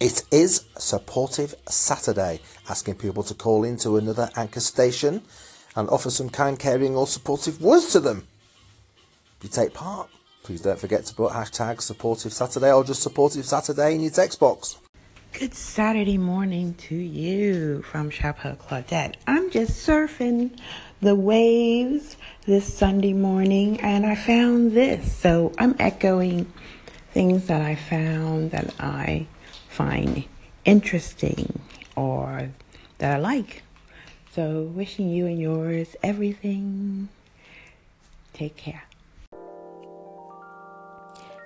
It is Supportive Saturday, asking people to call in to another anchor station and offer some kind, caring, or supportive words to them. If you take part, please don't forget to put hashtag Supportive Saturday or just Supportive Saturday in your text box. Good Saturday morning to you from Chapeau Claudette. I'm just surfing the waves this Sunday morning and I found this. So I'm echoing things that I found that I find interesting or that I like. So wishing you and yours everything. Take care.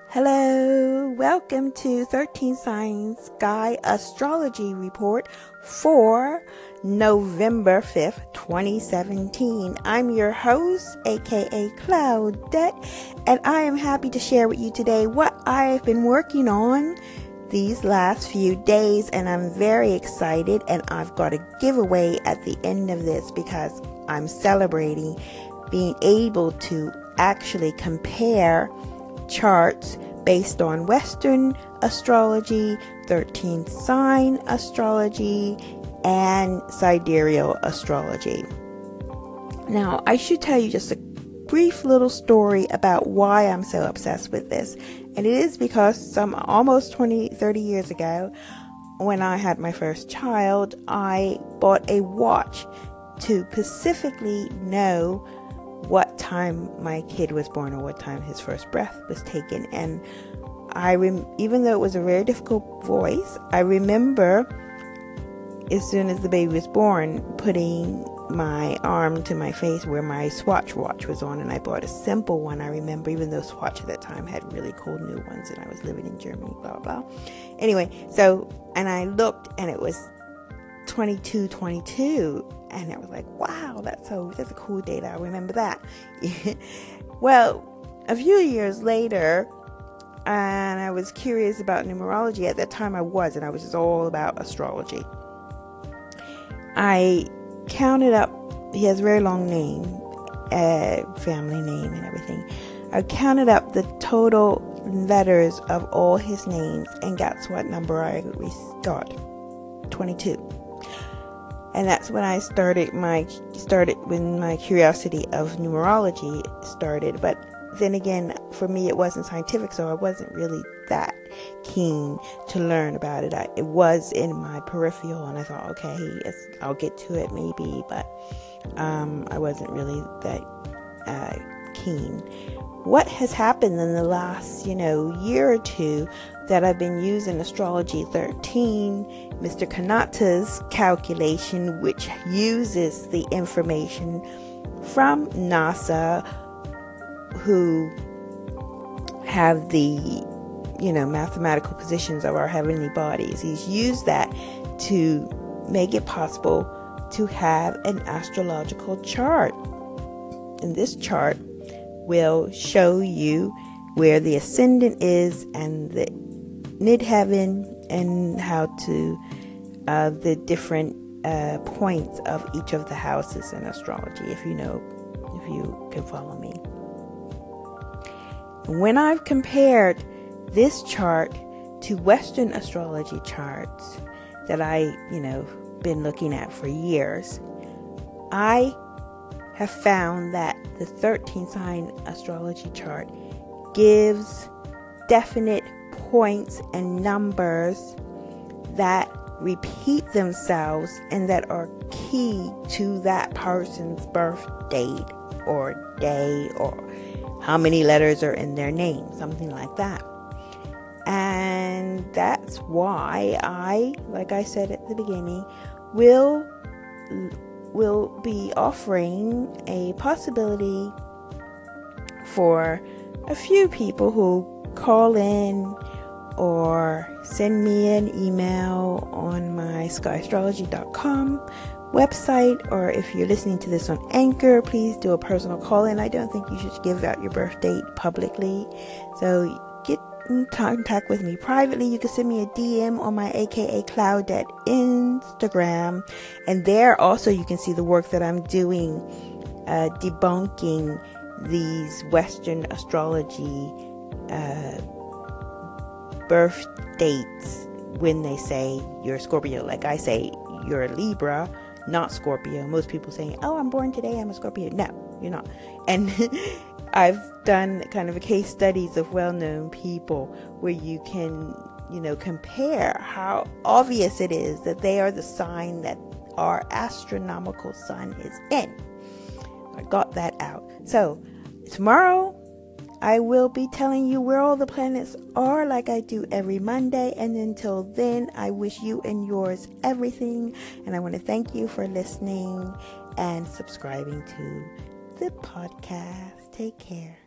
Hello, welcome to 13 Signs Sky Astrology Report for November 5th, 2017. I'm your host, aka Claudette, and I am happy to share with you today what I've been working on these last few days, and I'm very excited. And I've got a giveaway at the end of this because I'm celebrating being able to actually compare charts based on Western astrology, 13th sign astrology, and sidereal astrology. Now, I should tell you just a brief little story about why I'm so obsessed with this. And it is because some almost 20, 30 years ago, when I had my first child, I bought a watch to specifically know what time my kid was born or what time his first breath was taken. And I rem- even though it was a very difficult voice, I remember as soon as the baby was born, putting my arm to my face where my Swatch watch was on, and I bought a simple one. I remember, even though Swatch at that time had really cool new ones, and I was living in Germany, blah blah. Anyway, so and I looked, and it was 22 22 and I was like wow that's so that's a cool date i remember that well a few years later and i was curious about numerology at that time i was and i was all about astrology i counted up he has a very long name uh, family name and everything i counted up the total letters of all his names and guess what number i got 22 and that's when I started my started when my curiosity of numerology started. But then again, for me, it wasn't scientific, so I wasn't really that keen to learn about it. I, it was in my peripheral, and I thought, okay, I'll get to it maybe, but um, I wasn't really that uh, keen. What has happened in the last, you know, year or two that I've been using Astrology 13, Mr. Kanata's calculation, which uses the information from NASA, who have the you know mathematical positions of our heavenly bodies. He's used that to make it possible to have an astrological chart. And this chart will show you where the ascendant is and the midheaven and how to uh, the different uh, points of each of the houses in astrology if you know if you can follow me when i've compared this chart to western astrology charts that i you know been looking at for years i have found that the 13 sign astrology chart gives definite points and numbers that repeat themselves and that are key to that person's birth date or day or how many letters are in their name, something like that. And that's why I, like I said at the beginning, will will be offering a possibility for a few people who call in or send me an email on my skyastrology.com website or if you're listening to this on anchor please do a personal call in. I don't think you should give out your birth date publicly. So get in contact with me privately. You can send me a dm on my aka cloud at instagram. And there also you can see the work that i'm doing uh, debunking these western astrology uh, birth dates when they say you're a Scorpio. Like I say, you're a Libra, not Scorpio. Most people say, "Oh, I'm born today. I'm a Scorpio." No, you're not. And I've done kind of case studies of well-known people where you can, you know, compare how obvious it is that they are the sign that our astronomical sun is in. I got that out. So, tomorrow I will be telling you where all the planets are, like I do every Monday. And until then, I wish you and yours everything. And I want to thank you for listening and subscribing to the podcast. Take care.